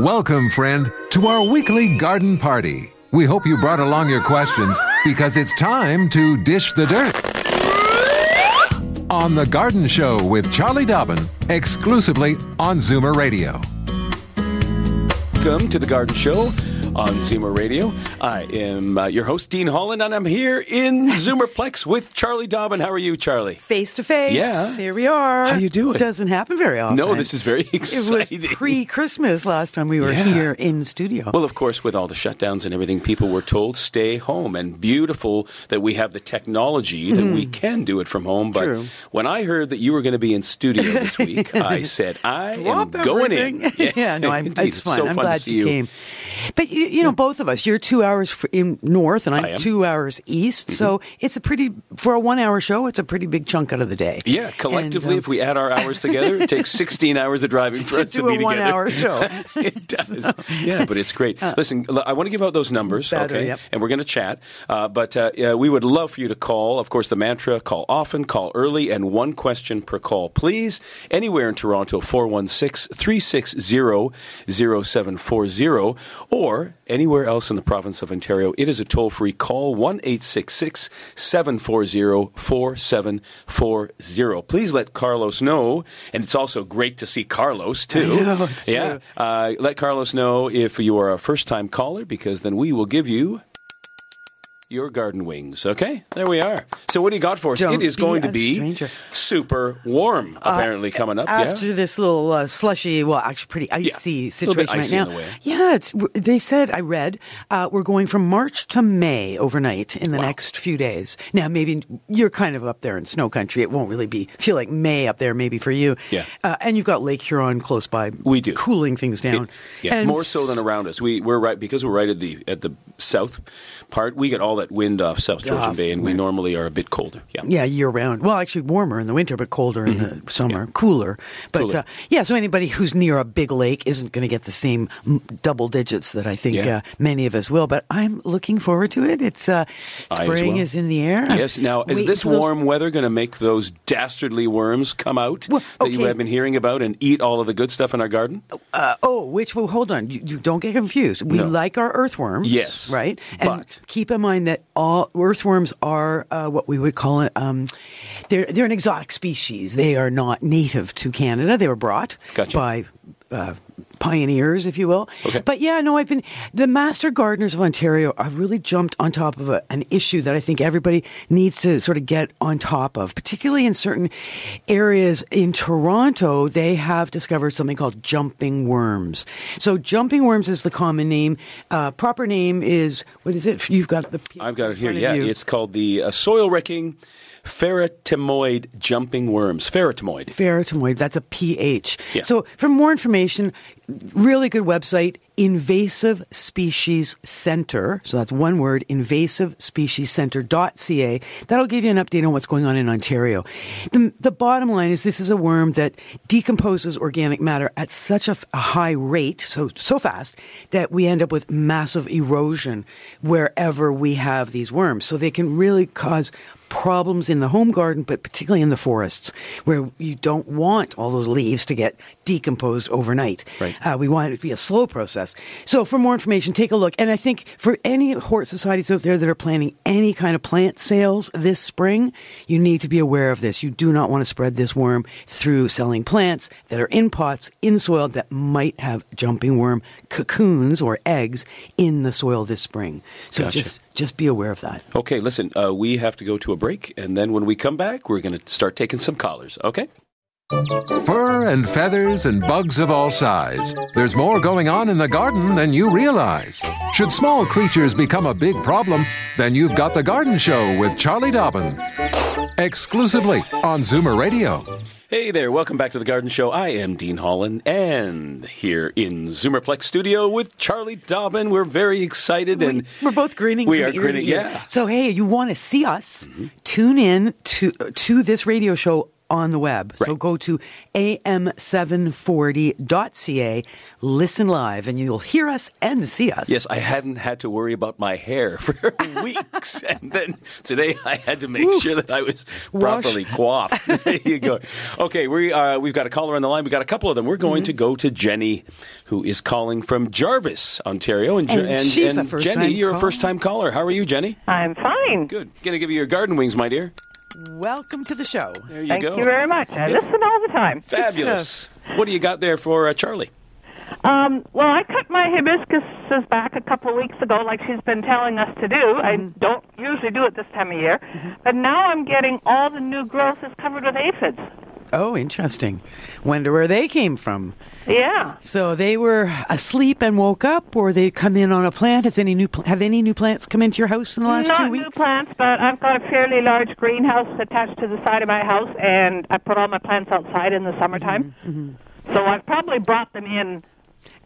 Welcome, friend, to our weekly garden party. We hope you brought along your questions because it's time to dish the dirt. On The Garden Show with Charlie Dobbin, exclusively on Zoomer Radio. Welcome to the Garden Show on Zoomer Radio. I am uh, your host, Dean Holland, and I'm here in Zoomerplex with Charlie Dobbin. How are you, Charlie? Face to face. Yeah. Here we are. How you doing? Doesn't happen very often. No, this is very exciting. It was pre-Christmas last time we were Yeah. here in studio. well, of course, with all the shutdowns and everything, people were told stay home. And beautiful that we have the technology that we can do it from home. But. True. when I heard that you were going to be in studio this week, I said, I Drop am going everything. in. Yeah, no, I'm, indeed. it's fun. so I'm fun glad to see you came. But you, you know, both of us. You're two hours in north, and I'm. Mm-hmm. two hours east. So it's a pretty for a one-hour show. It's a pretty big chunk out of the day. Yeah, collectively, And, um, if we add our hours together, it takes 16 hours of driving for to us to do be a together. one-hour show. it does. yeah, but it's great. Listen, I want to give out those numbers, Better, okay? yep. And we're going to chat. Uh, but uh, we would love for you to call. Of course, the mantra call often, call early, and one question per call, please. Anywhere in Toronto, 416 360 0740, or anywhere else in the province of Ontario. It is a toll free call, 1 866 740 4740. Please let Carlos know. And it's also great to see Carlos, too. Know, yeah. Uh, let Carlos know if you are a first time caller because then we will give you your garden wings. Okay? There we are. So, what do you got for us? Don't it is going to be stranger. super warm, apparently, coming up. After yeah? this little uh, slushy, well, actually pretty icy bit situation icy right now. Yeah, it's, they said, I read, uh, we're going from March to May overnight in the Wow. next few days. Now, maybe you're kind of up there in snow country. It won't really be, feel like May up there maybe for you. Yeah. Uh, and you've got Lake Huron close by. We do. Cooling things down. It- yeah, And more so than around us. We we're right because we're right at the at the south part. We get all that wind off South Georgian Ah, Bay, and we normally are a bit colder. Yeah, Yeah, year round. Well, actually, warmer in the winter, but colder in the summer. Cooler, but Mm-hmm. Cooler. Uh, yeah. So anybody who's near a big lake isn't going to get the same double digits that I think Yeah. uh, many of us will. But I'm looking forward to it. It's uh, spring well. is in the air. Yes. Now, is Wait this for those- warm weather going to make those dastardly worms come out Well, that you have been hearing about and eat all of the good stuff in our garden? Uh, oh, which well, hold on. You, you don't get confused. We No. like our earthworms. Yes, right. And but- keep in mind that all earthworms are uh, what we would call it. Um, they're they're an exotic species. They are not native to Canada. They were brought Gotcha. by. Uh, pioneers, if you will. Okay. But yeah, no, I've been the Master Gardeners of Ontario. I've really jumped on top of a, an issue that I think everybody needs to sort of get on top of, particularly in certain areas in Toronto. They have discovered something called jumping worms. So jumping worms is the common name. Uh, proper name is what is it? You've got the. I've got it here. Yeah, it's called the uh, soil wrecking pheretimoid jumping worms. Pheretimoid. Pheretimoid, that's a pH. Yeah. So, for more information, really good website, Invasive Species Center. So that's one word, invasivespeciescenter.ca. That'll give you an update on what's going on in Ontario. The, the bottom line is this is a worm that decomposes organic matter at such a, f- a high rate, so, so fast, that we end up with massive erosion wherever we have these worms. So they can really cause problems in the home garden, but particularly in the forests, where you don't want all those leaves to get decomposed overnight. Right. Uh, we want it to be a slow process. So, for more information, take a look. And I think for any hort societies out there that are planning any kind of plant sales this spring, you need to be aware of this. You do not want to spread this worm through selling plants that are in pots, in soil that might have jumping worm cocoons or eggs in the soil this spring. So Gotcha. just just be aware of that. Okay, listen, uh, we have to go to a break, and then when we come back, we're going to start taking some callers, okay? Fur and feathers and bugs of all size. There's more going on in the garden than you realize. Should small creatures become a big problem, then you've got The Garden Show with Charlie Dobbin. Exclusively on Zoomer Radio. Hey there, welcome back to the Garden Show. I am Dean Holland, and here in Zoomerplex Studio with Charlie Dobbin. We're very excited, and we, are both grinning. We are grinning, yeah. So hey, you want to see us? Mm-hmm. Tune in to to this radio show on the web. So go to am740.ca, listen live, and you'll hear us and see us. Yes, I hadn't had to worry about my hair for weeks, and then today I had to make Oof. sure that I was Wash. properly coiffed. there you go. Okay, we uh, we've got a caller on the line. We've got a couple of them. We're going to go to Jenny, who is calling from Jarvis, Ontario, and, Je- And she's a and first-time Jenny, you're a first time caller. How are you, Jenny? I'm fine. Good. Gonna give you your garden wings, my dear. Welcome to the show. There you Thank go. you very much. I listen all the time. Fabulous. What do you got there for uh, Charlie? Um, well, I cut my hibiscuses back a couple of weeks ago, like she's been telling us to do. I don't usually do it this time of year, but now I'm getting all the new growth is covered with aphids. Oh, interesting. Wonder where they came from. Yeah. So they were asleep and woke up, or they come in on a plant. Has any new pl- have any new plants come into your house in the last Not two new plants, but I've got a fairly large greenhouse attached to the side of my house, and I put all my plants outside in the summertime. Mm-hmm, So I've probably brought them in.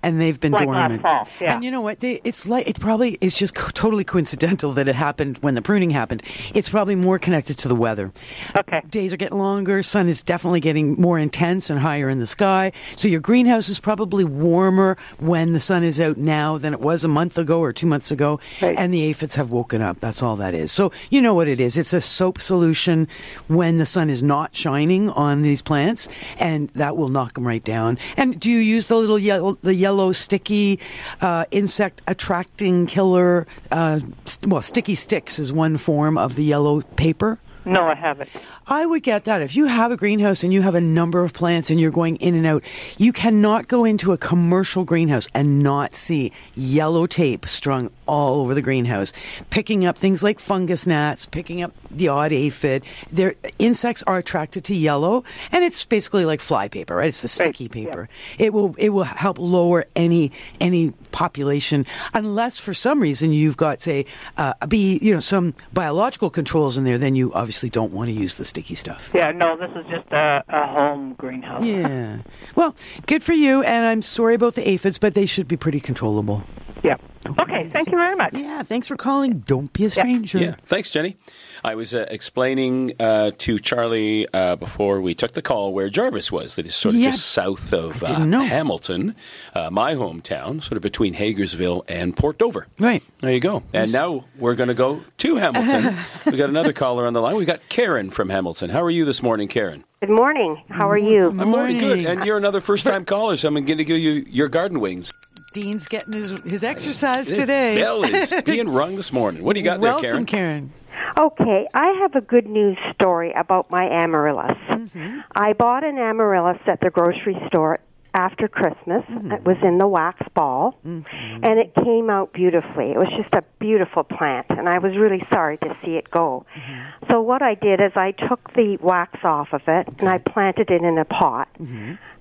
And they've been Like dormant. fall, yeah. And you know what? They, it's like it probably is just co- totally coincidental that it happened when the pruning happened. It's probably more connected to the weather. Okay. Days are getting longer. Sun is definitely getting more intense and higher in the sky. So your greenhouse is probably warmer when the sun is out now than it was a month ago or two months ago. Right. And the aphids have woken up. That's all that is. So you know what it is. It's a soap solution when the sun is not shining on these plants, and that will knock them right down. And do you use the little yellow, the yellow sticky uh, insect attracting killer? Uh, st- well, sticky sticks is one form of the yellow paper. No, I haven't. I would get that. If you have a greenhouse and you have a number of plants and you're going in and out, you cannot go into a commercial greenhouse and not see yellow tape strung all over the greenhouse, picking up things like fungus gnats, picking up the odd aphid. Their insects are attracted to yellow, and it's basically like fly paper, right? It's the Right, sticky yeah. paper. It will it will help lower any any population, unless for some reason you've got say uh, a bee, you know, some biological controls in there. Then you obviously don't want to use the sticky stuff. Yeah, no, this is just a, a home greenhouse. Yeah. Well, good for you, and I'm sorry about the aphids, but they should be pretty controllable. Yeah. Okay, thank you very much. Yeah. Thanks for calling. Don't be a stranger. Yeah, thanks, Jenny. I was uh, explaining uh, to Charlie uh, before we took the call where Jarvis was, that is sort of Yeah. just south of uh. Hamilton, uh, my hometown, sort of between Hagersville and Port Dover. Right. There you go. And now we're going to go to Hamilton. we got another caller on the line. We got Karen from Hamilton. How are you this morning, Karen? Good morning. How are you? Good Morning, good. morning. And you're another first-time caller, so I'm going to give you your garden wings. Dean's getting his, his exercise today. Bell is being rung this morning. What do you got Welcome, there, Karen? Karen. Okay, I have a good news story about my amaryllis. Mm-hmm. I bought an amaryllis at the grocery store after Christmas. It was in the wax ball, mm-hmm. and it came out beautifully. It was just a beautiful plant, and I was really sorry to see it go. Mm-hmm. So what I did is I took the wax off of it and I planted it in a pot.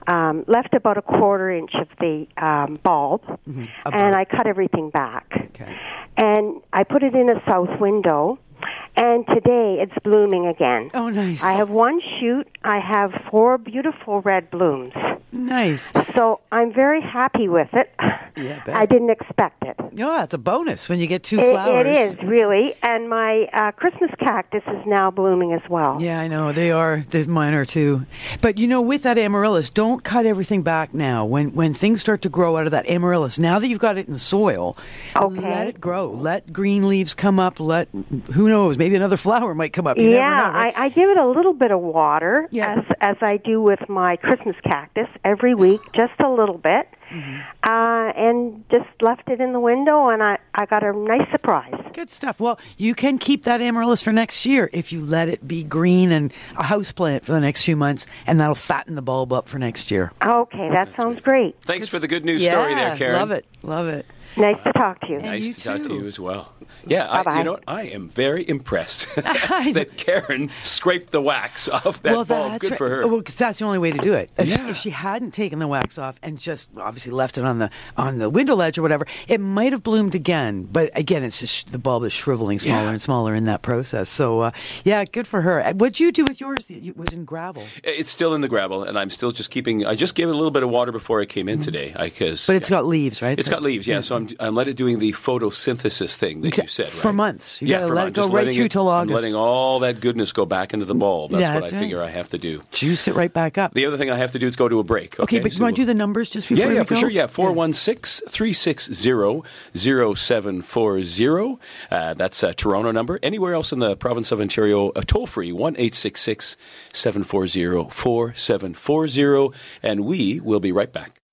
Um, left about a quarter inch of the um, bulb, and I cut everything back. Okay. And I put it in a south window, and today it's blooming again. Oh, nice. I have one shoot. I have four beautiful red blooms. Nice. So I'm very happy with it. Yeah, I bet. I didn't expect it. Yeah, it's a bonus when you get two It, flowers. it is really, and my uh, Christmas cactus is now blooming as well. Yeah, I know they are. There's mine are too. But you know, with that amaryllis, don't cut everything back now. When when things start to grow out of that amaryllis, now that you've got it in the soil, Okay. let it grow. Let green leaves come up. Let who knows, maybe another flower might come up. You yeah, never know, right? I, I give it a little bit of water Yeah. as as I do with my Christmas cactus every week, just a little bit, Mm-hmm. uh, and just left it in the window, and I I got a nice surprise. Good stuff. Well, you can keep that amaryllis for next year if you let it be green and a house plant for the next few months, and that'll fatten the bulb up for next year. Okay, that sounds great. Thanks for the good news yeah, story there, Karen. Love it. Love it. Nice to talk to you. And Nice you to talk to you as well. Yeah, I, Bye-bye. you know what? I am very impressed that Karen scraped the wax off that well, bulb. that's Good right. for her. Well, 'cause that's the only way to do it. If, Yeah. if she hadn't taken the wax off and just obviously left it on the on the window ledge or whatever, it might have bloomed again. But again, it's just the, bulb is shriveling smaller Yeah. and smaller in that process. So, uh, yeah, good for her. What'd you do with yours? It was in gravel, It's still in the gravel, and I'm still just keeping. I just gave it a little bit of water before I came in today, I, because Mm-hmm. but it's got leaves, right? It's got leaves, yeah. So I'm, I'm let it doing the photosynthesis thing that you said, right? For months. You yeah, for let it go Just right through it- till I'm August. letting all that goodness go back into the bulb. That's Yeah, what that's I right. figure I have to do. Juice it right back up. The other thing I have to do is go to a break. okay, Okay, but So you want to do the numbers just before yeah, yeah, for sure. Yeah, 416 360 0740. Uh, That's a Toronto number. Anywhere else in the province of Ontario, uh, toll free 1 740 4740. And we will be right back.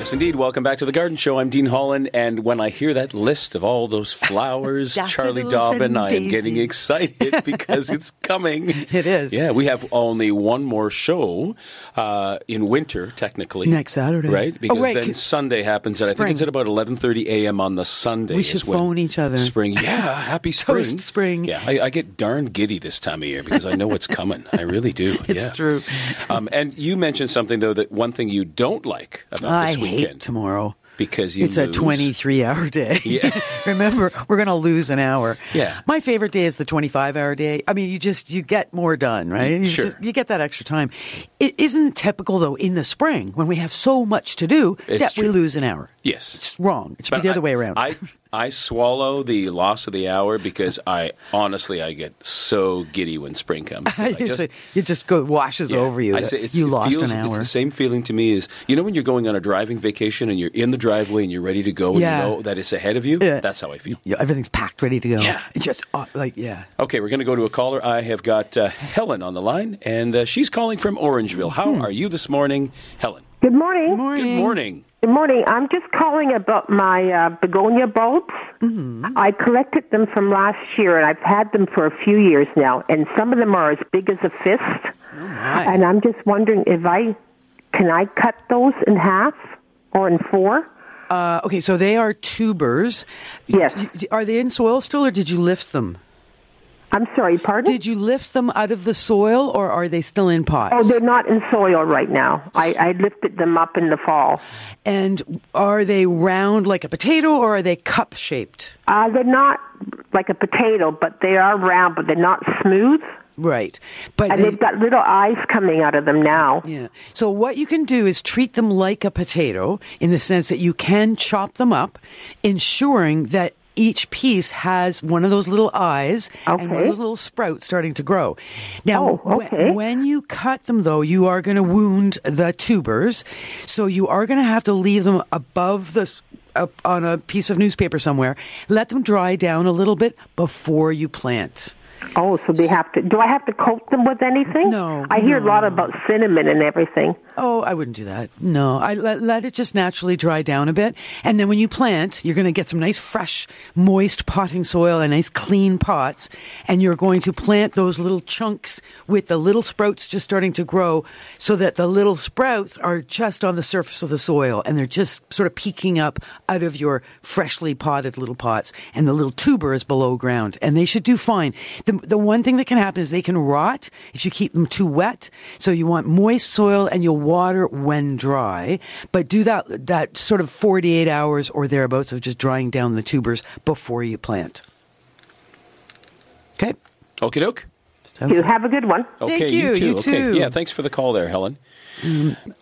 Yes, indeed. Welcome back to the Garden Show. I'm Dean Holland, and when I hear that list of all those flowers, Charlie Dobbin, and I am getting excited because it's coming. It is. Yeah, we have only one more show uh, in winter, technically. Next Saturday. right? Oh, Because right, then Sunday happens, and I think it's at about 11:30 a.m. on the Sunday. We should phone each other. Spring, yeah, happy spring. Toast spring. Yeah, I, I get darn giddy this time of year because I know what's coming. I really do. It's yeah. true. Um, and you mentioned something though that one thing you don't like about I this hate tomorrow. because you It's a 23 hour day. Yeah. Remember, we're going to lose an hour. Yeah. My favorite day is the 25 hour day. I mean, you just, you get more done, right? You, Sure. just- you get that extra time. It isn't typical, though, in the spring when we have so much to do It's that we lose an hour. Yes. It's wrong. It should But be the I- other way around. I I swallow the loss of the hour because I honestly I get so giddy when spring comes. 'Cause I You just- say- it just go washes yeah, over you. I say it's, you it lost feels, an It's the same feeling to me as you know when you're going on a driving vacation and you're in the driveway and you're ready to go and Yeah. you know that it's ahead of you. Yeah. That's how I feel. Yeah, everything's packed, ready to go. Yeah. It's just uh, like, yeah. Okay, we're going to go to a caller. I have got uh, Helen on the line, and uh, she's calling from Orangeville. How Hmm. are you this morning, Helen? Good morning. Morning. Good morning. Good morning. I'm just calling about my uh, begonia bulbs. Mm-hmm. I collected them from last year, and I've had them for a few years now. And some of them are as big as a fist. Oh, my. And I'm just wondering if I can I cut those in half or in four. Uh, okay, so they are tubers. Yes. Are they in soil still, or did you lift them? I'm sorry, pardon. Did you lift them out of the soil, or are they still in pots? oh, they're not in soil right now. I, I lifted them up in the fall. and are they round like a potato, or are they cup shaped? Uh, they're not like a potato, but they are round, but they're not smooth. Right, but And they- they've got little eyes coming out of them now. Yeah. So what you can do is treat them like a potato in the sense that you can chop them up, ensuring that each piece has one of those little eyes and one of those little sprouts starting to grow. Now, Oh, okay. when you cut them, though, you are going to wound the tubers. So you are going to have to leave them above the up on a piece of newspaper somewhere. Let them dry down a little bit before you plant. Oh, so they have to. Do I have to coat them with anything? No, I hear a lot about cinnamon and everything. Oh, I wouldn't do that. No, I let, let it just naturally dry down a bit, and then when you plant, you're going to get some nice, fresh, moist potting soil and nice, clean pots, and you're going to plant those little chunks with the little sprouts just starting to grow, so that the little sprouts are just on the surface of the soil, and they're just sort of peeking up out of your freshly potted little pots, and the little tuber is below ground, and they should do fine. The the one thing that can happen is they can rot if you keep them too wet. So you want moist soil, and you'll water when dry, but do that that sort of 48 hours or thereabouts of just drying down the tubers before you plant. Okay. Okie doke. Sounds You have a good one. Thank Okay, you, too. you okay. Yeah, thanks for the call there, Helen.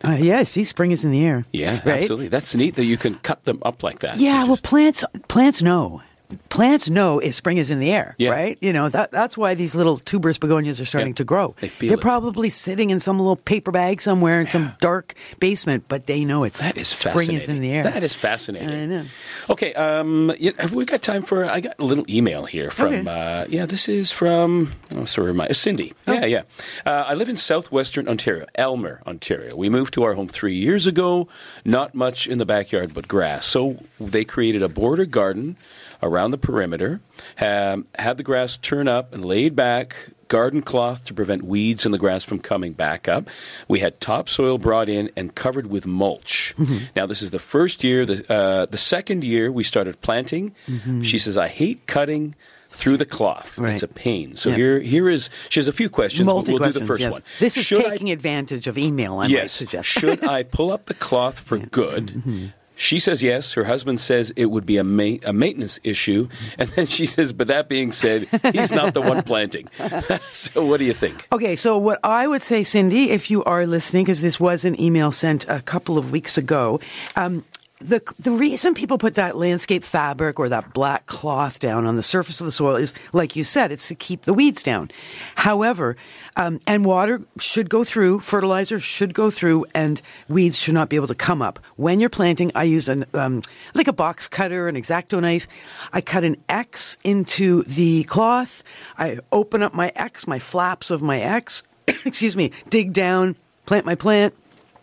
Uh, yeah, see, spring is in the air. Yeah, Right? absolutely. That's neat that you can cut them up like that. Yeah, You well, just- plants plants know. Plants know if spring is in the air, Yeah. right? You know that that's why these little tuberous begonias are starting Yeah, to grow. they feel They're it. probably sitting in some little paper bag somewhere in some dark basement, but they know it's that is spring fascinating. is in the air. That is fascinating. I know. Okay, um, have we got time for? I got a little email here from. Okay. Uh, yeah, this is from. Oh, sorry, my Cindy. Yeah, yeah. Uh, I live in southwestern Ontario, Aylmer, Ontario. We moved to our home three years ago. Not much in the backyard but grass. So they created a border garden around the perimeter. Um, had the grass turn up and laid back garden cloth to prevent weeds in the grass from coming back up. We had topsoil brought in and covered with mulch. Mm-hmm. Now, this is the first year. The, uh, the second year, we started planting. She says, I hate cutting through the cloth. Mm-hmm. Right. It's a pain. So Yeah. here, here is, she has a few questions. but Multi we'll do the first yes. one. This is Should I- taking advantage of email, I might yes. suggest. Should I pull up the cloth for good? Mm-hmm. She says yes. Her husband says it would be a, ma- a maintenance issue. And then she says, but that being said, he's not the one planting. so what do you think? Okay, so what I would say, Cindy, if you are listening, because this was an email sent a couple of weeks ago, um, the the reason people put that landscape fabric or that black cloth down on the surface of the soil is, like you said, it's to keep the weeds down. However, um, and water should go through, fertilizer should go through, and weeds should not be able to come up. When you're planting, I use an um, like a box cutter, an X-Acto knife. I cut an X into the cloth. I open up my X, my flaps of my X. excuse me. Dig down, plant my plant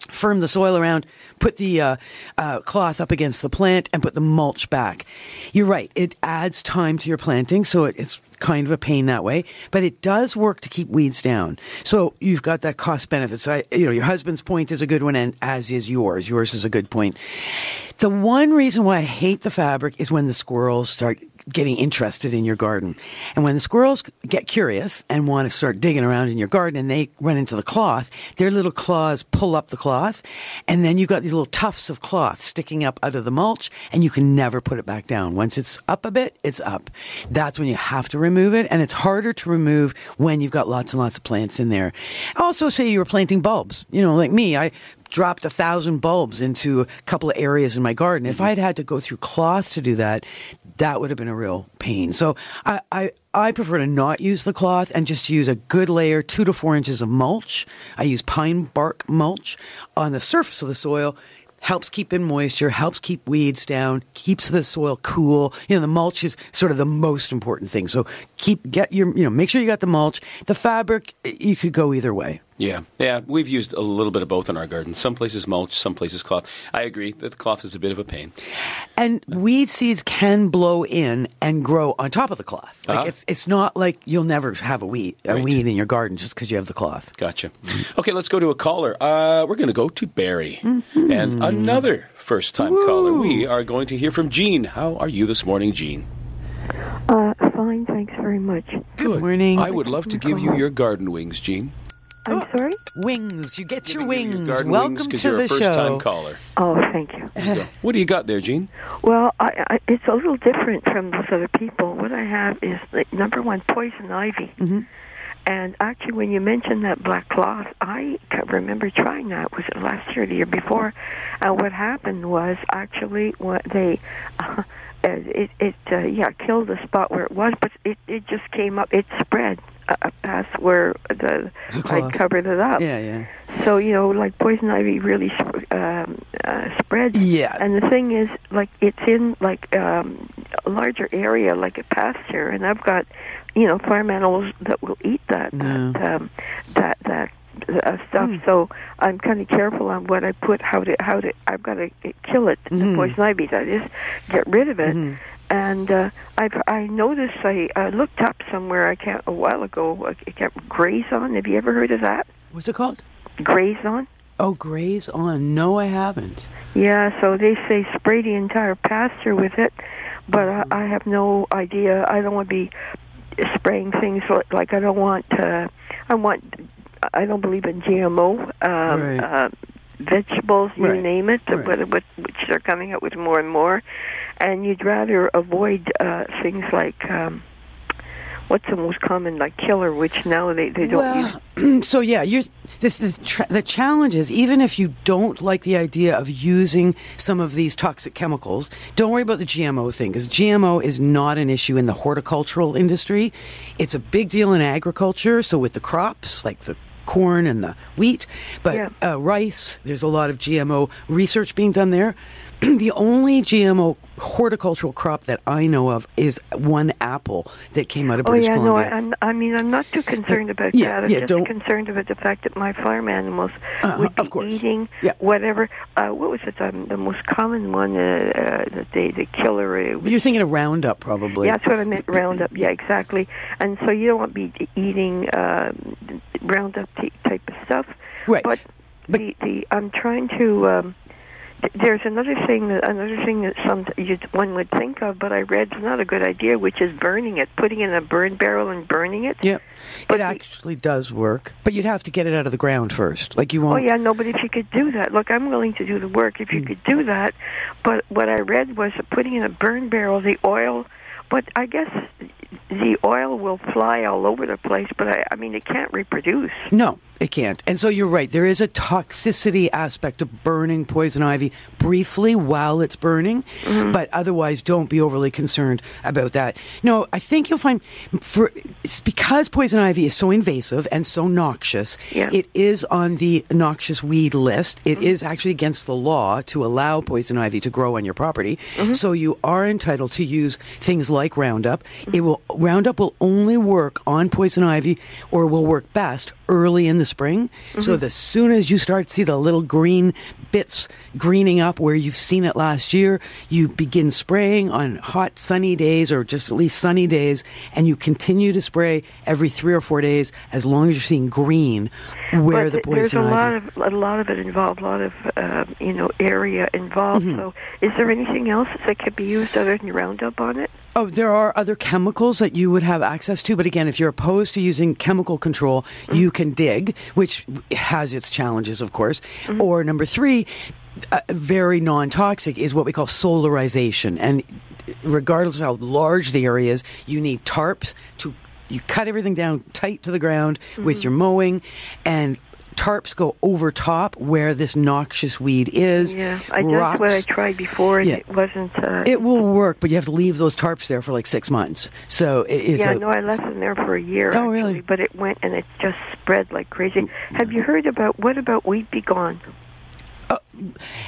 firm the soil around, put the uh, uh, cloth up against the plant, and put the mulch back. You're right; it adds time to your planting, so it, it's kind of a pain that way. But it does work to keep weeds down. So you've got that cost benefit. So I, you know, your husband's point is a good one, and as is yours. Yours is a good point. The one reason why I hate the fabric is when the squirrels start getting interested in your garden. And when the squirrels get curious and want to start digging around in your garden and they run into the cloth, their little claws pull up the cloth and then you've got these little tufts of cloth sticking up out of the mulch and you can never put it back down. Once it's up a bit, it's up. That's when you have to remove it and it's harder to remove when you've got lots and lots of plants in there. Also say you were planting bulbs. You know, like me, I dropped a thousand bulbs into a couple of areas in my garden. If mm-hmm. I had had to go through cloth to do that, that would have been a real pain. So I, I, I prefer to not use the cloth and just use a good layer, two to four inches of mulch. I use pine bark mulch on the surface of the soil. Helps keep in moisture, helps keep weeds down, keeps the soil cool. You know, the mulch is sort of the most important thing. So keep get your you know make sure you got the mulch. The fabric you could go either way. Yeah, yeah, we've used a little bit of both in our garden. Some places mulch, some places cloth. I agree that the cloth is a bit of a pain. And weed seeds can blow in and grow on top of the cloth. Like Uh-huh. it's it's not like you'll never have a weed a Right. weed in your garden just because you have the cloth. Gotcha. Okay, let's go to a caller. Uh, we're going to go to Barrie and another first-time caller. We are going to hear from Jean. How are you this morning, Jean? Uh, fine, thanks very much. Good morning. I would love to give you your garden wings, Jean. I'm sorry? Wings, you get your Giving you wings. garden Welcome wings 'cause to you're the a first-time show. caller. Oh, thank you. You. What do you got there, Jean? Well, I, I, it's a little different from those other people. What I have is like, number one, poison ivy. Mm-hmm. And actually, when you mentioned that black cloth, I remember trying that. Was it last year, or the year before? And what happened was actually what they, uh, it it uh, yeah killed the spot where it was, but it it just came up. It spread uh, past where the, The cloth. I covered it up. Yeah, yeah. So you know, like poison ivy really um, uh, spreads. Yeah. And the thing is, like it's in like um, a larger area, like a pasture, and I've got, you know, farm animals that will eat that No. that um, that that uh, stuff. Hmm. So I'm kind of careful on what I put. How to how to I've got to kill it. Mhm. The poison ivy. I just get rid of it. Mhm. And uh, I I noticed I uh, looked up somewhere I can't a while ago. I can't Grazon. Have you ever heard of that? What's it called? Grazon. Oh, Grazon. No, I haven't. Yeah, so they say spray the entire pasture with it, but I, I have no idea. I don't want to be spraying things like, like I don't want. Uh, I want. I don't believe in GMO um, Right. uh, vegetables. You Right. name it, Right. whether which, which they're coming out with more and more, and you'd rather avoid uh, things like. Um, What's the most common, like killer, which now they, they don't use so yeah, you're, the, the, tra- the challenge is even if you don't like the idea of using some of these toxic chemicals, don't worry about the GMO thing because GMO is not an issue in the horticultural industry. It's a big deal in agriculture. So with the crops like the corn and the wheat, but Yeah. uh, rice, there's a lot of GMO research being done there. the only GMO horticultural crop that I know of is one apple that came out of Oh British yeah. Columbia. I, I'm, I mean, I'm not too concerned about Yeah, that. I'm yeah, just don't- concerned about the fact that my farm animals Uh-huh, would be eating Yeah. whatever. Uh, what was it? Um, the most common one uh, uh, that they the killer. Uh, was You're thinking of Roundup, probably. Yeah, that's what I meant. Roundup. Yeah, exactly. And so you don't want to be eating um, Roundup t- type of stuff. Right. But, But- the the I'm trying to. Um, there's another thing that another thing that some you'd, one would think of, but I read it's not a good idea, which is burning it, putting it in a burn barrel and burning it. Yep. But it actually does work, but you'd have to get it out of the ground first. Like you Oh won't. yeah, no, but if you could do that, look, I'm willing to do the work if you Hmm. could do that. But what I read was that putting in a burn barrel, the oil. But I guess the oil will fly all over the place. But I, I mean, it can't reproduce. No, it can't. And so you're right. There is a toxicity aspect of burning poison ivy briefly while it's burning, Mm-hmm. but otherwise, don't be overly concerned about that. No, I think you'll find for it's because poison ivy is so invasive and so noxious. Yeah. It is on the noxious weed list. It mm-hmm. is actually against the law to allow poison ivy to grow on your property. Mm-hmm. So you are entitled to use things like Roundup. It mm-hmm. will Roundup will only work on poison ivy or will work best early in the spring. So the soon as you start to see the little green bits greening up where you've seen it last year, you begin spraying on hot sunny days or just at least sunny days and you continue to spray every 3 or 4 days as long as you're seeing green where but the th- there's a lot ivy of a lot of it involved, a lot of uh, you know area involved. Mm-hmm. So, is there anything else that could be used other than Roundup on it? Oh, there are other chemicals that you would have access to, but again, if you're opposed to using chemical control, mm-hmm. you can dig, which has its challenges, of course. Mm-hmm. Or number three, uh, very non-toxic is what we call solarization, and regardless of how large the area is, you need tarps to you cut everything down tight to the ground with mm-hmm. your mowing and. Tarps go over top where this noxious weed is. Yeah, I, that's what I tried before, and Yeah. it wasn't. Uh, It will work, but you have to leave those tarps there for like six months. So it is. yeah, a, no, I left them there for a year. Oh, actually, really? But it went and it just spread like crazy. Have you heard about what about Weed B Gon?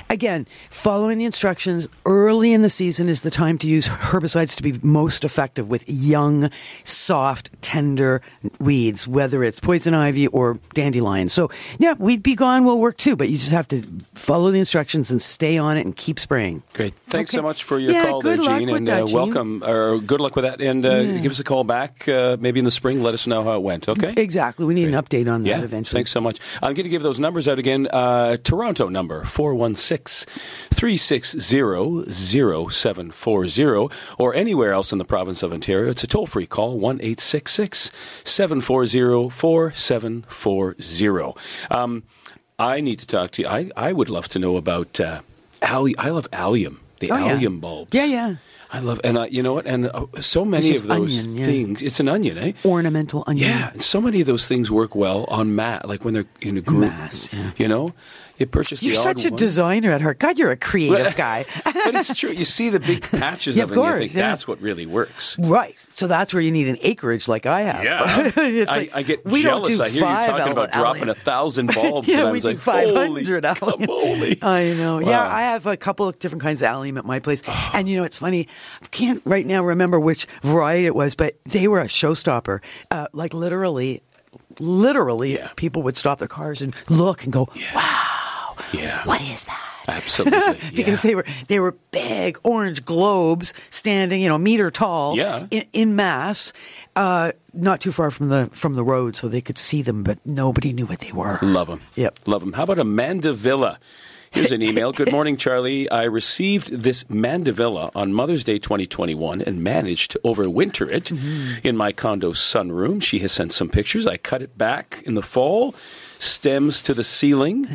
Again, following the instructions early in the season is the time to use herbicides to be most effective with young, soft, tender weeds, whether it's poison ivy or dandelion. So, yeah, Weed B Gon will work too, but you just have to follow the instructions and stay on it and keep spraying. Great. Thanks Okay. so much for your Yeah, call there, Gene. And that, uh, Gene. welcome, or good luck with that. And uh, give us a call back uh, maybe in the spring. Let us know how it went, okay? Exactly. We need an update on that Yeah, eventually. thanks so much. I'm going to give those numbers out again. Uh, Toronto number 416 360 0740 or anywhere else in the province of Ontario. It's a toll free call 1 866 740 4740. Um, I need to talk to you. I, I would love to know about uh, alli- I love allium, the Oh, yeah. allium bulbs. Yeah, yeah. I love, and you know what? And uh, so many of those onion, yeah. things. It's an onion, eh? Ornamental onion. Yeah, so many of those things work well on mat, like when they're in a group. Mass, yeah. You know, You're such a one. designer at heart. God, you're a creative guy. but it's true. You see the big patches Yeah, of of it, and you course, think yeah. that's what really works. Right. So that's where you need an acreage like I have. it's I, like, I get we don't jealous. do I hear you talking about dropping a thousand bulbs, yeah, and I we was do like, 500 holy. I know. Yeah, I have a couple of different kinds of allium at my place. and you know, it's funny. I can't right now remember which variety it was, but they were a showstopper. Uh, like literally, literally, Yeah. people would stop their cars and look and go, wow, Yeah, what is that? absolutely. because yeah. they were they were big orange globes standing, you know, meter tall, Yeah. in, in mass, uh, not too far from the from the road, so they could see them, but nobody knew what they were. Love them. Yep. Love them. How about Amanda mandevilla? Here's an email. Good morning, Charlie. I received this mandevilla on Mother's Day 2021 and managed to overwinter it in my condo sunroom. She has sent some pictures. I cut it back in the fall, stems to the ceiling,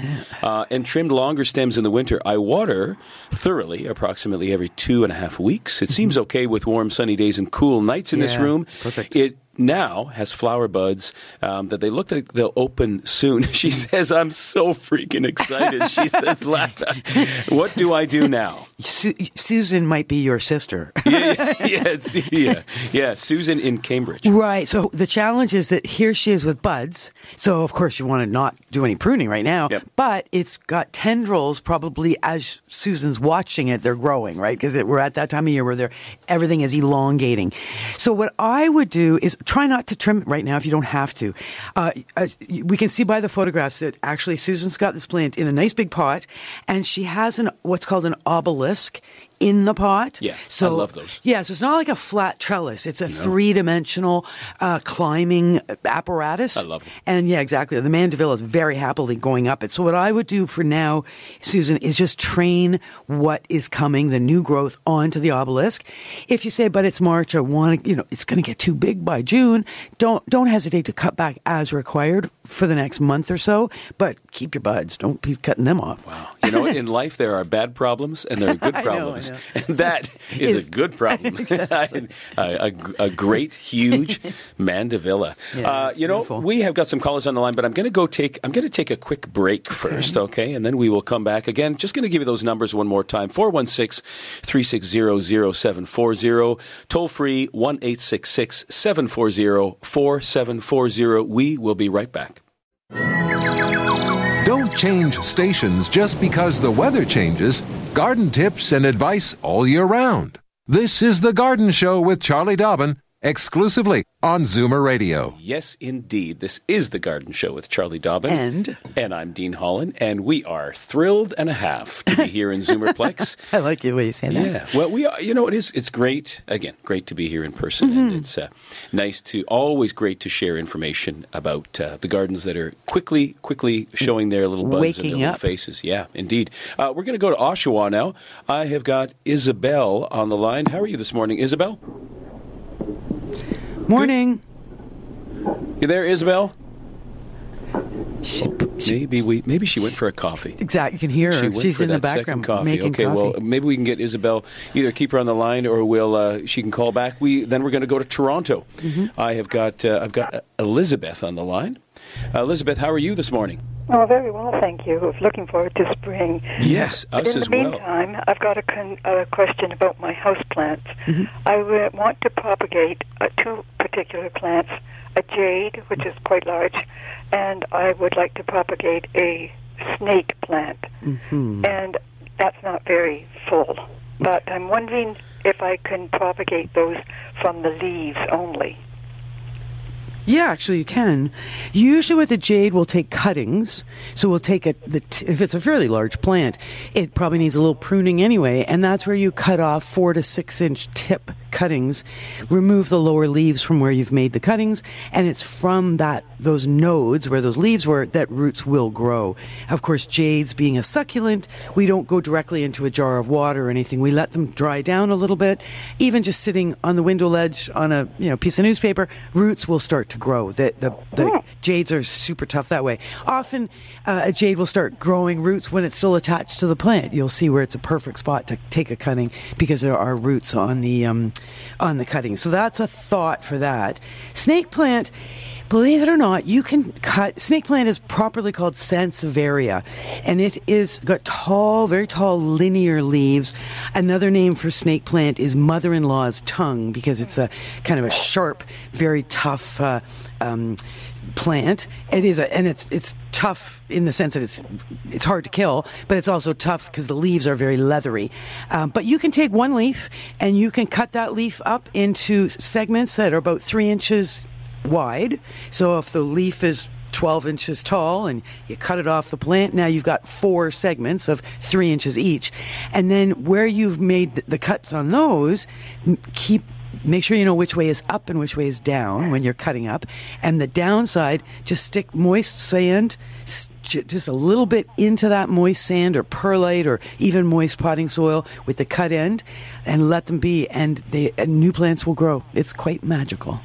uh, and trimmed longer stems in the winter. I water thoroughly, approximately every two and a half weeks. It seems okay with warm, sunny days and cool nights in this room. perfect. It now has flower buds um, that they look like they'll open soon. She says, "I'm so freaking excited." She says, "Laugh." What do I do now? Su- Susan might be your sister. yeah, yeah, yeah, yeah, yeah. Susan in Cambridge. Right. So the challenge is that here she is with buds. So of course you want to not do any pruning right now, Yep. but it's got tendrils probably as Susan's watching it, they're growing, right? Because we're at that time of year where they're, everything is elongating. So what I would do is try not to trim it right now if you don't have to. Uh, uh, we can see by the photographs that actually Susan's got this plant in a nice big pot and she has an, what's called an obelisk in the pot. Yeah, I so, love those. Yeah, so it's not like a flat trellis. It's a three-dimensional uh, climbing apparatus. I love them. And yeah, exactly. The mandevilla is very happily going up it. So what I would do for now, Susan, is just train what is coming, the new growth, onto the obelisk. If you say, but it's March, I want to, you know, it's going to get too big by June. Don't don't hesitate to cut back as required for the next month or so. But keep your buds. Don't be cutting them off. Wow. You know, in life there are bad problems and there are good I know, I problems, know. and that is, Is- a good problem. a, a, a great, huge mandevilla. Yeah, uh, you know, we have got some callers on the line, but I'm going to go take. I'm going to take a quick break first, okay, and then we will come back again. Just going to give you those numbers one more time: 416-360-0740, toll free one eight six six seven four zero four seven four zero. We will be right back. Don't change stations just because the weather changes. Garden tips and advice all year round. This is The Garden Show with Charlie Dobbin, exclusively on Zoomer Radio. Yes, indeed. This is the Garden Show with Charlie Dobbin. And? And I'm Dean Holland, and we are thrilled and a half to be here in Zoomerplex. I like the way you say that. yeah. Well, we are, you know, it is, it's great. Again, great to be here in person. Mm-hmm. And it's uh, nice to, always great to share information about uh, the gardens that are quickly, quickly showing their little buds and Waking their little faces. Yeah, indeed. Uh, we're going to go to Oshawa now. I have got Isabel on the line. How are you this morning, Isabel? Morning. You there, Isabel? She, she, Maybe we, maybe she went for a coffee. exactly. You can hear her. went She's in the background coffee. making okay, coffee. well, maybe we can get Isabel either keep her on the line or we'll uh, she can call back. We then we're going to go to Toronto. Mm-hmm. I have got uh, I've got Elizabeth on the line. Uh, Elizabeth, how are you this morning? Oh, very well, thank you. Looking forward to spring. Yes, us in as the well. meantime, I've got a, con- a question about my house plants. Mm-hmm. I w- want to propagate uh, two particular plants: a jade, which is quite large, and I would like to propagate a snake plant. Mm-hmm. And that's not very full. But I'm wondering if I can propagate those from the leaves only. Yeah, actually, you can. Usually, with the jade, we'll take cuttings. So we'll take a the t- if it's a fairly large plant, it probably needs a little pruning anyway, and that's where you cut off four to six inch tip cuttings, remove the lower leaves from where you've made the cuttings, and it's from that those nodes where those leaves were that roots will grow. Of course, jades being a succulent, we don't go directly into a jar of water or anything. We let them dry down a little bit. Even just sitting on the window ledge on a you know piece of newspaper, roots will start to grow. The the, the jades are super tough that way. Often, uh, a jade will start growing roots when it's still attached to the plant. You'll see where it's a perfect spot to take a cutting because there are roots on the um, on the cutting. So that's a thought for that. Snake plant. Believe it or not, you can cut. Snake plant is properly called Sansevieria, and it is got tall, very tall, linear leaves. Another name for snake plant is mother-in-law's tongue because it's a kind of a sharp, very tough uh, um, plant. It is a, and it's it's tough in the sense that it's it's hard to kill, but it's also tough because the leaves are very leathery. Um, but you can take one leaf and you can cut that leaf up into segments that are about three inches wide. So if the leaf is 12 inches tall and you cut it off the plant, now you've got four segments of three inches each. And then where you've made the- the cuts on those, keep. Make sure you know which way is up and which way is down when you're cutting up. And the downside, just stick moist sand, just a little bit into that moist sand or perlite or even moist potting soil with the cut end and let them be. And, and new plants will grow. It's quite magical.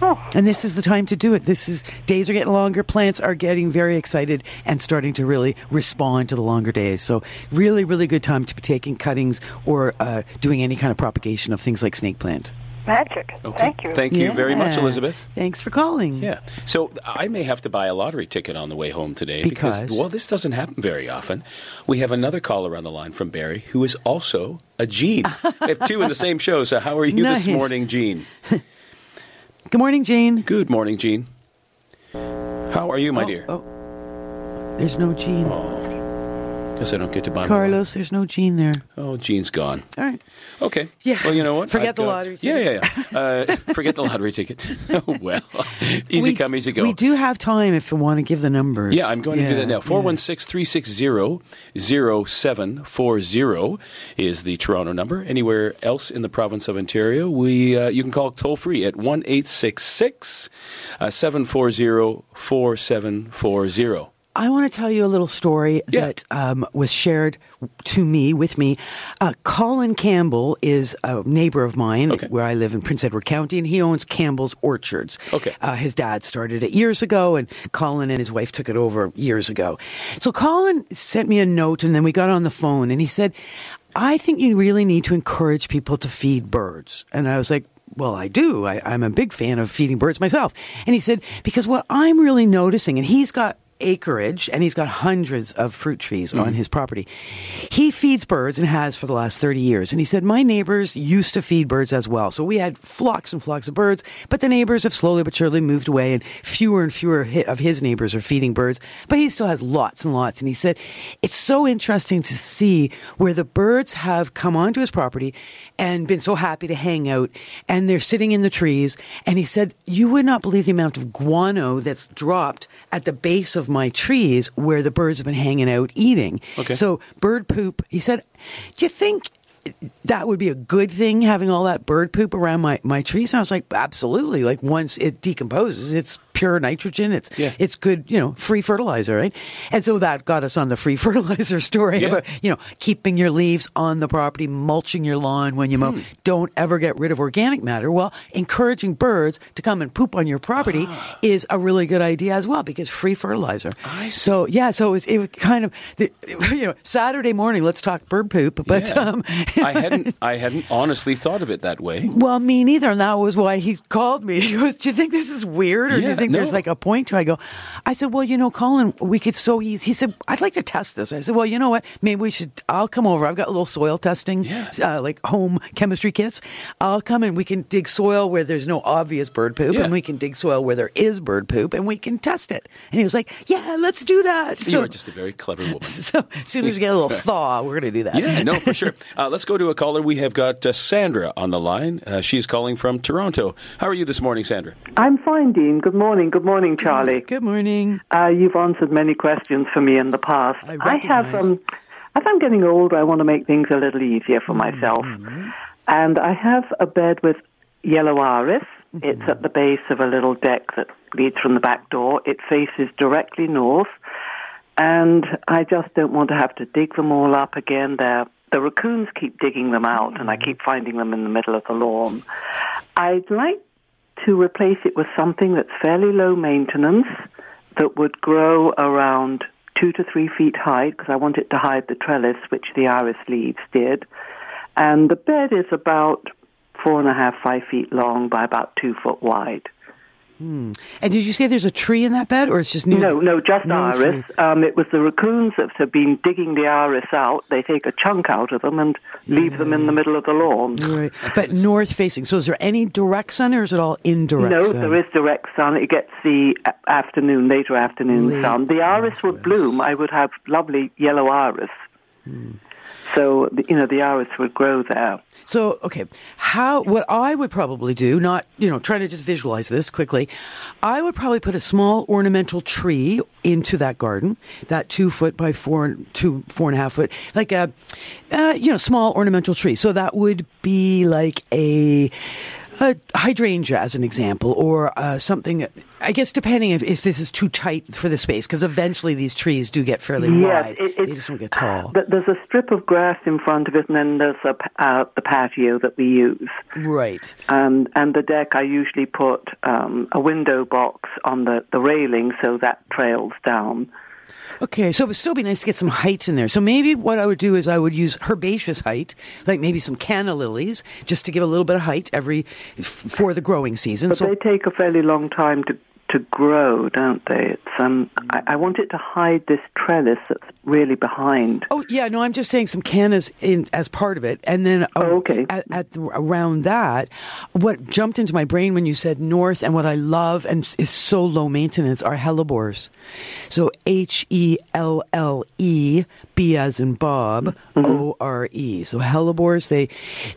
And this is the time to do it. This is days are getting longer. Plants are getting very excited and starting to really respond to the longer days. So really, really good time to be taking cuttings or uh, doing any kind of propagation of things like snake plant. magic. Okay. Thank you. Thank you very much, Elizabeth. Thanks for calling. Yeah. So I may have to buy a lottery ticket on the way home today Because? well, this doesn't happen very often. We have another caller on the line from Barrie who is also a Gene. we have two in the same show. So how are you Nice. this morning, Gene? Good morning, Jane. Good morning, Gene. How are you, my oh, dear? Oh, there's no Gene. Guess I don't get to buy. Carlos, there's no Gene there. Oh, Gene's gone. All right. Okay. Yeah. Well, you know what? Forget I've the got- lottery Yeah, yeah, yeah. Uh, forget the lottery ticket. oh well. Easy we, come, easy go. We do have time if you want to give the numbers. Yeah, I'm going to do that now. yeah. 416 360 0740 is the Toronto number. Anywhere else in the province of Ontario, we uh, you can call toll free at 1 866 740 4740. I want to tell you a little story Yeah. that um, was shared to me with me. Uh, Colin Campbell is a neighbor of mine Okay. where I live in Prince Edward County, and he owns Campbell's Orchards. Okay. Uh, his dad started it years ago, and Colin and his wife took it over years ago. So Colin sent me a note, and then we got on the phone, and he said, "I think you really need to encourage people to feed birds." And I was like. Well, I do. I, I'm a big fan of feeding birds myself. And he said, because what I'm really noticing, and he's got acreage and he's got hundreds of fruit trees on mm-hmm. his property. He feeds birds and has for the last 30 years. And he said, My neighbors used to feed birds as well. So we had flocks and flocks of birds, but the neighbors have slowly but surely moved away, and fewer and fewer of his neighbors are feeding birds. But he still has lots and lots. And he said, It's so interesting to see where the birds have come onto his property and been so happy to hang out, and they're sitting in the trees. And he said, You would not believe the amount of guano that's dropped at the base of my trees where the birds have been hanging out eating. Okay. So, bird poop, he said, Do you think that would be a good thing having all that bird poop around my, my trees? And I was like, absolutely. Like once it decomposes, it's pure nitrogen. It's Yeah. it's good, you know, free fertilizer, right? And so that got us on the free fertilizer story Yeah. about, you know, keeping your leaves on the property, mulching your lawn when you mow. Hmm. Don't ever get rid of organic matter. Well, encouraging birds to come and poop on your property is a really good idea as well because free fertilizer. Ah. So yeah, so it was, it was kind of the, you know Saturday morning. Let's talk bird poop, but Yeah. um, I hadn't I hadn't honestly thought of it that way. well, me neither, and that was why he called me. He goes, "Do you think this is weird, or do you think there's like a point to?" I go, "I said, well, you know, Colin, we could so easy." He said, "I'd like to test this." I said, "Well, you know what? Maybe we should. I'll come over. I've got a little soil testing, Yeah. uh, like home chemistry kits. I'll come and we can dig soil where there's no obvious bird poop, Yeah. and we can dig soil where there is bird poop, and we can test it." And he was like, "Yeah, let's do that." So, you are just a very clever woman. so as soon as we get a little thaw, we're going to do that. Yeah, no, for sure. Uh, let's go to a caller. We have got uh, Sandra on the line. Uh, she's calling from Toronto. How are you this morning, Sandra? I'm fine, Dean. Good morning. Good morning, Charlie. Good morning. Uh, you've answered many questions for me in the past. I have, um, as I'm getting older, I want to make things a little easier Mm-hmm. for myself. And I have a bed with yellow iris. Mm-hmm. It's at the base of a little deck that leads from the back door. It faces directly north. And I just don't want to have to dig them all up again. They're, the raccoons keep digging them out, and I mm. keep finding them in the middle of the lawn. I'd like to replace it with something that's fairly low maintenance that would grow around two to three feet high because I want it to hide the trellis, which the iris leaves did. And the bed is about four and a half, five feet long by about two foot wide. And did you say there's a tree in that bed, or it's just new? No, no, just No iris. Um, it was the raccoons that have been digging the iris out. They take a chunk out of them and leave them in the middle of the lawn. Right. But north facing. So is there any direct sun or is it all indirect No, sun? there is direct sun. It gets the afternoon, later afternoon Late sun. The iris would bloom. I would have lovely yellow iris. Hmm. So, you know, the iris would grow there. So, okay, how, what I would probably do, not, you know, trying to just visualize this quickly, I would probably put a small ornamental tree into that garden, that two foot by four, two, four and a half foot, like a, uh, you know, small ornamental tree. So that would be like a, a hydrangea as an example, or uh, something. I guess depending if, if this is too tight for the space, because eventually these trees do get fairly Yes, wide. it- they just don't get tall. There's a strip of grass in front of it, and then there's a, uh, the patio that we use. Right. And, and the deck, I usually put um, a window box on the, the railing so that trails down. Okay, so it would still be nice to get some height in there. So maybe what I would do is I would use herbaceous height, like maybe some canna lilies, just to give a little bit of height every f- for the growing season. But so they take a fairly long time to to grow, don't they? It's um, I, I want it to hide this trellis that's really behind. Oh yeah, no, I'm just saying some cannas in as part of it, and then uh, Oh, okay. at, at the, around that, what jumped into my brain when you said north, and what I love and is so low maintenance are hellebores. So H E L L E B as in Bob Mm-hmm. O R E. So hellebores, they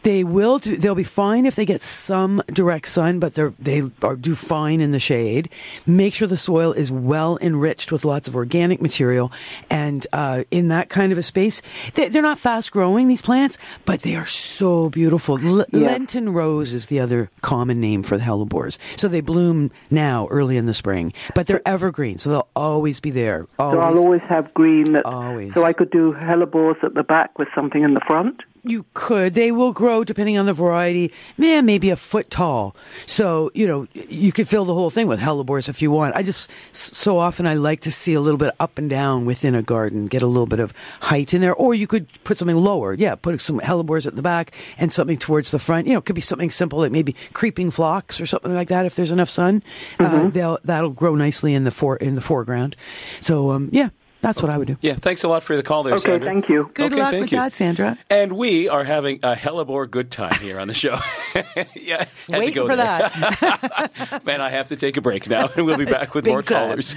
they will do. They'll be fine if they get some direct sun, but they're they are do fine in the shade. Make sure the soil is well enriched with lots of organic material, and uh, in that kind of a space, they, they're not fast growing these plants, but they are so beautiful. L- Yeah. Lenten rose is the other common name for the hellebores. So they bloom now, early in the spring, but they're evergreen, so they'll always be there. Always. So I'll always have green. That, Always. So I could do hellebores at the back with something in the front. You could. They will grow depending on the variety. Man, maybe a foot tall. So you know you could fill the whole thing with hellebores if you want. I just so often I like to see a little bit up and down within a garden, get a little bit of height in there, or you could put something lower. Yeah, put some hellebores at the back and something towards the front. You know, it could be something simple like maybe creeping phlox or something like that. If there's enough sun, uh, they'll that'll grow nicely in the for in the foreground. So um, yeah, that's what I would do. Yeah, thanks a lot for the call there, Okay, Sandra. thank you. Good Okay, luck thank with you. that, Sandra. And we are having a hellebore good time here on the show. yeah, had to Waiting go for there. that. Man, I have to take a break now, and we'll be back with Big more time. callers.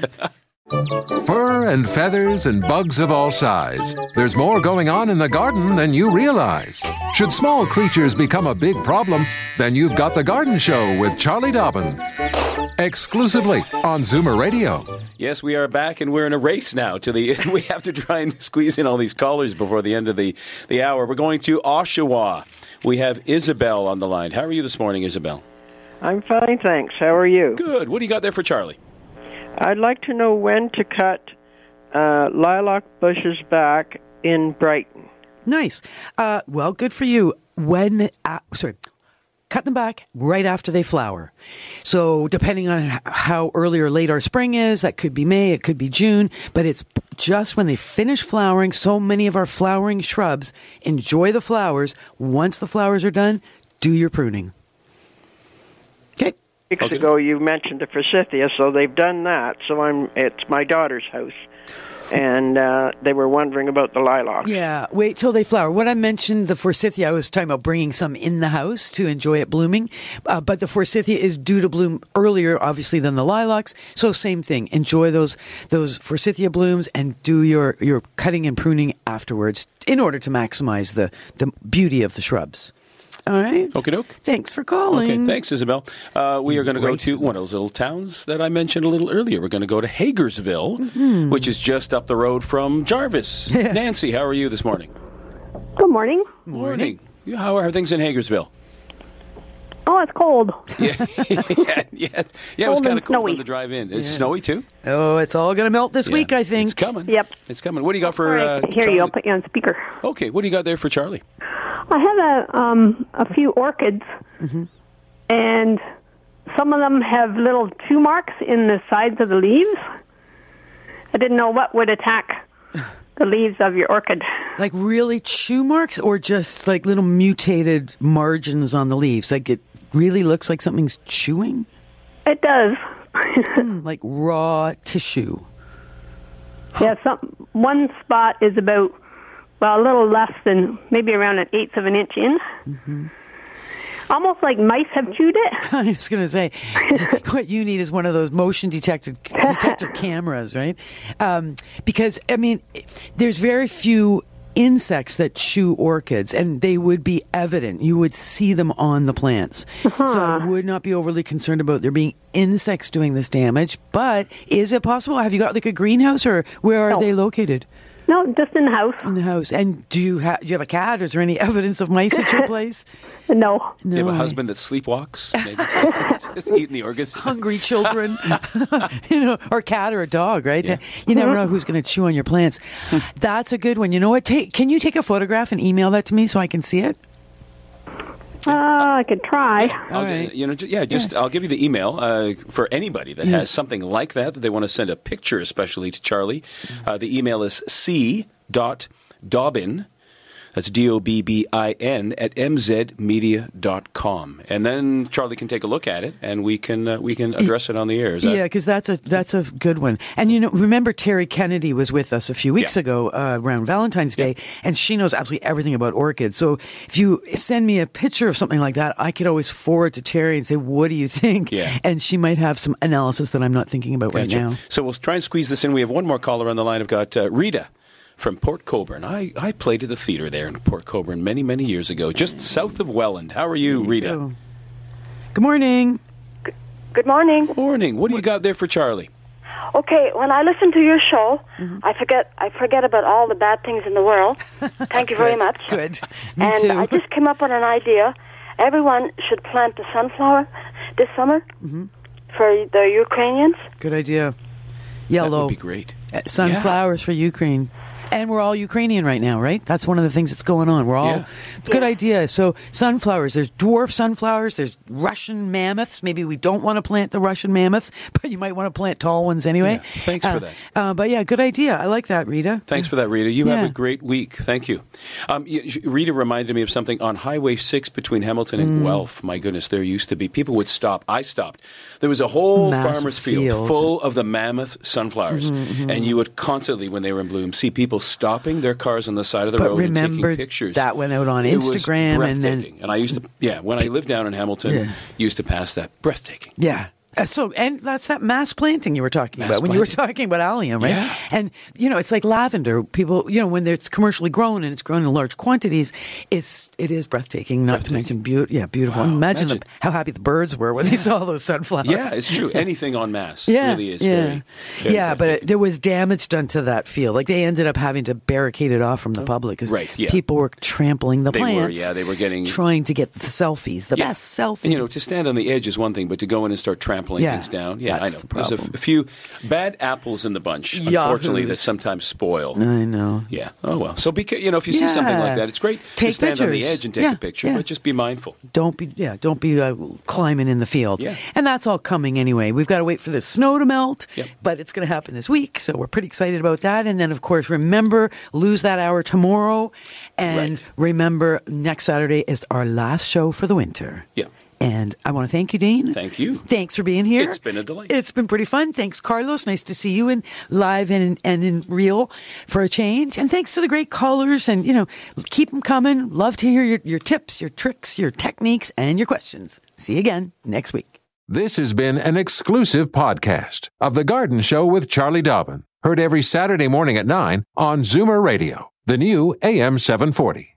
Fur and feathers and bugs of all size. There's more going on in the garden than you realize. Should small creatures become a big problem, then you've got The Garden Show with Charlie Dobbin. Exclusively on Zoomer Radio. Yes, we are back, and we're in a race now. To the we have to try and squeeze in all these callers before the end of the the hour. We're going to Oshawa. We have Isabel on the line. How are you this morning, Isabel? I'm fine, thanks. How are you? Good. What do you got there for Charlie? I'd like to know when to cut uh, lilac bushes back in Brighton. Nice. Uh, well, good for you. When, uh, sorry, cut them back right after they flower. So, depending on how early or late our spring is, that could be May, it could be June, but it's just when they finish flowering. So many of our flowering shrubs enjoy the flowers. Once the flowers are done, do your pruning. Okay. Weeks Okay. ago, you mentioned the forsythia, so they've done that. So I'm it's my daughter's house, and uh, they were wondering about the lilacs. Yeah, wait till they flower. When I mentioned the forsythia, I was talking about bringing some in the house to enjoy it blooming. Uh, but the forsythia is due to bloom earlier, obviously, than the lilacs. So same thing. Enjoy those those forsythia blooms and do your your cutting and pruning afterwards in order to maximize the the beauty of the shrubs. All right. Okie doke. Thanks for calling. Okay, thanks, Isabel. Uh, we are going to go to one of those little towns that I mentioned a little earlier. We're going to go to Hagersville, Mm-hmm. which is just up the road from Jarvis. Nancy, how are you this morning? Good morning. Morning. You- How are things in Hagersville? Oh, it's cold. Yeah, yeah, yeah, yeah. It was kind of cold on snowy. the drive in. It's snowy too. Oh, it's all going to melt this Yeah. week, I think. It's coming. Yep. It's coming. What do you got for? All right, Uh, here Charlie? you. I'll put you on speaker. Okay, what do you got there for Charlie? I have a um a few orchids, and some of them have little chew marks in the sides of the leaves. I didn't know what would attack the leaves of your orchid. Like really chew marks or just like little mutated margins on the leaves? Like it really looks like something's chewing? It does. Hmm, like raw tissue. yeah, some one spot is about well a little less than maybe around an eighth of an inch in. Mm-hmm. Almost like mice have chewed it. I was going to say, what you need is one of those motion detected detector cameras, right? Um, because I mean, there's very few insects that chew orchids, and they would be evident. You would see them on the plants. So I would not be overly concerned about there being insects doing this damage. But is it possible? Have you got like a greenhouse, or where are No. they located? No, just in the house. In the house. And do you have do you have a cat? Or is there any evidence of mice at your place? No. Do you have a husband that sleepwalks? Maybe just eating the organs. hungry children, you know, or a cat or a dog, right? You never know who's going to chew on your plants. That's a good one. You know what? Take, can you take a photograph and email that to me so I can see it? Uh, I could try. I'll ju- You know, yeah, just I'll give you the email uh, for anybody that Yeah. has something like that that they want to send a picture, especially to Charlie. Uh, the email is c dot dobbin. That's D O B B I N at mzmedia.com. And then Charlie can take a look at it and we can uh, we can address it on the air. That yeah, because that's a that's a good one. And you know, remember Terry Kennedy was with us a few weeks ago uh, around Valentine's Day, and she knows absolutely everything about orchids. So if you send me a picture of something like that, I could always forward to Terry and say, "What do you think?" Yeah. And she might have some analysis that I'm not thinking about right now. So we'll try and squeeze this in. We have one more caller on the line. I've got uh, Rita from Port Colborne. I, I played at the theater there in Port Colborne many, many years ago, just south of Welland. How are you, Rita? Good morning. Good morning. Good Morning. What do you got there for Charlie? Okay, when I listen to your show, I forget I forget about all the bad things in the world. Thank you very much. Good. Me and too. I just came up with an idea. Everyone should plant the sunflower this summer Mm-hmm. for the Ukrainians. Good idea. Yellow. That would be great. Uh, Sunflowers for Ukraine. And we're all Ukrainian right now, right? That's one of the things that's going on. We're all Yeah. Good idea. So sunflowers, there's dwarf sunflowers, there's Russian mammoths. Maybe we don't want to plant the Russian mammoths, but you might want to plant tall ones anyway. Yeah, thanks for Uh, that. Uh, but yeah, good idea. I like that, Rita. Thanks for that, Rita. You have a great week. Thank you. Um, Rita reminded me of something on Highway 6 between Hamilton and Mm. Guelph. My goodness, there used to be people would stop. I stopped. There was a whole Massive farmer's field, field. full of the mammoth sunflowers. Mhm, mhm. And you would constantly, when they were in bloom, see people stopping their cars on the side of the But road and taking pictures. that went out on Instagram and then- breathtaking. And I used to, yeah, when I lived down in Hamilton, Yeah. used to pass that. Breathtaking. Yeah. Uh, So, and that's that mass planting you were talking Mass about when you were talking about allium, right? Yeah. And, you know, it's like lavender. People, you know, when it's commercially grown and it's grown in large quantities, it's, it is breathtaking, not to mention beautiful. Yeah, beautiful. Wow, imagine, imagine. The, how happy the birds were when they saw those sunflowers. Yeah, it's true. Anything on mass Yeah, really is yeah, very, very yeah. But it, there was damage done to that field. Like they ended up having to barricade it off from the public because Oh, right, yeah. people were trampling the They were, plants. yeah, they were getting- trying to get the selfies, the Yeah. best selfie. And you know, to stand on the edge is one thing, but to go in and start trampling Yeah, things down, yeah, I know. the There's a, problem. f- a few bad apples in the bunch, unfortunately, that sometimes spoil. I know. Yeah. Oh well. So be you know, if you see something like that, it's great to Take stand on the edge and take Yeah, a picture, yeah. but just be mindful. don't be yeah don't be uh, climbing in the field Yeah. and that's all coming anyway we've got to wait for the snow to melt Yep. but it's going to happen this week so we're pretty excited about that and then of course remember lose that hour tomorrow and remember next saturday is our last show for the winter Yeah. And I want to thank you, Dean. Thank you. Thanks for being here. It's been a delight. It's been pretty fun. Thanks, Carlos. Nice to see you in live and and in real for a change. And thanks to the great callers. And you know, keep them coming. Love to hear your, your tips, your tricks, your techniques, and your questions. See you again next week. This has been an exclusive podcast of The Garden Show with Charlie Dobbin. Heard every Saturday morning at 9 on Zoomer Radio, the new AM 740.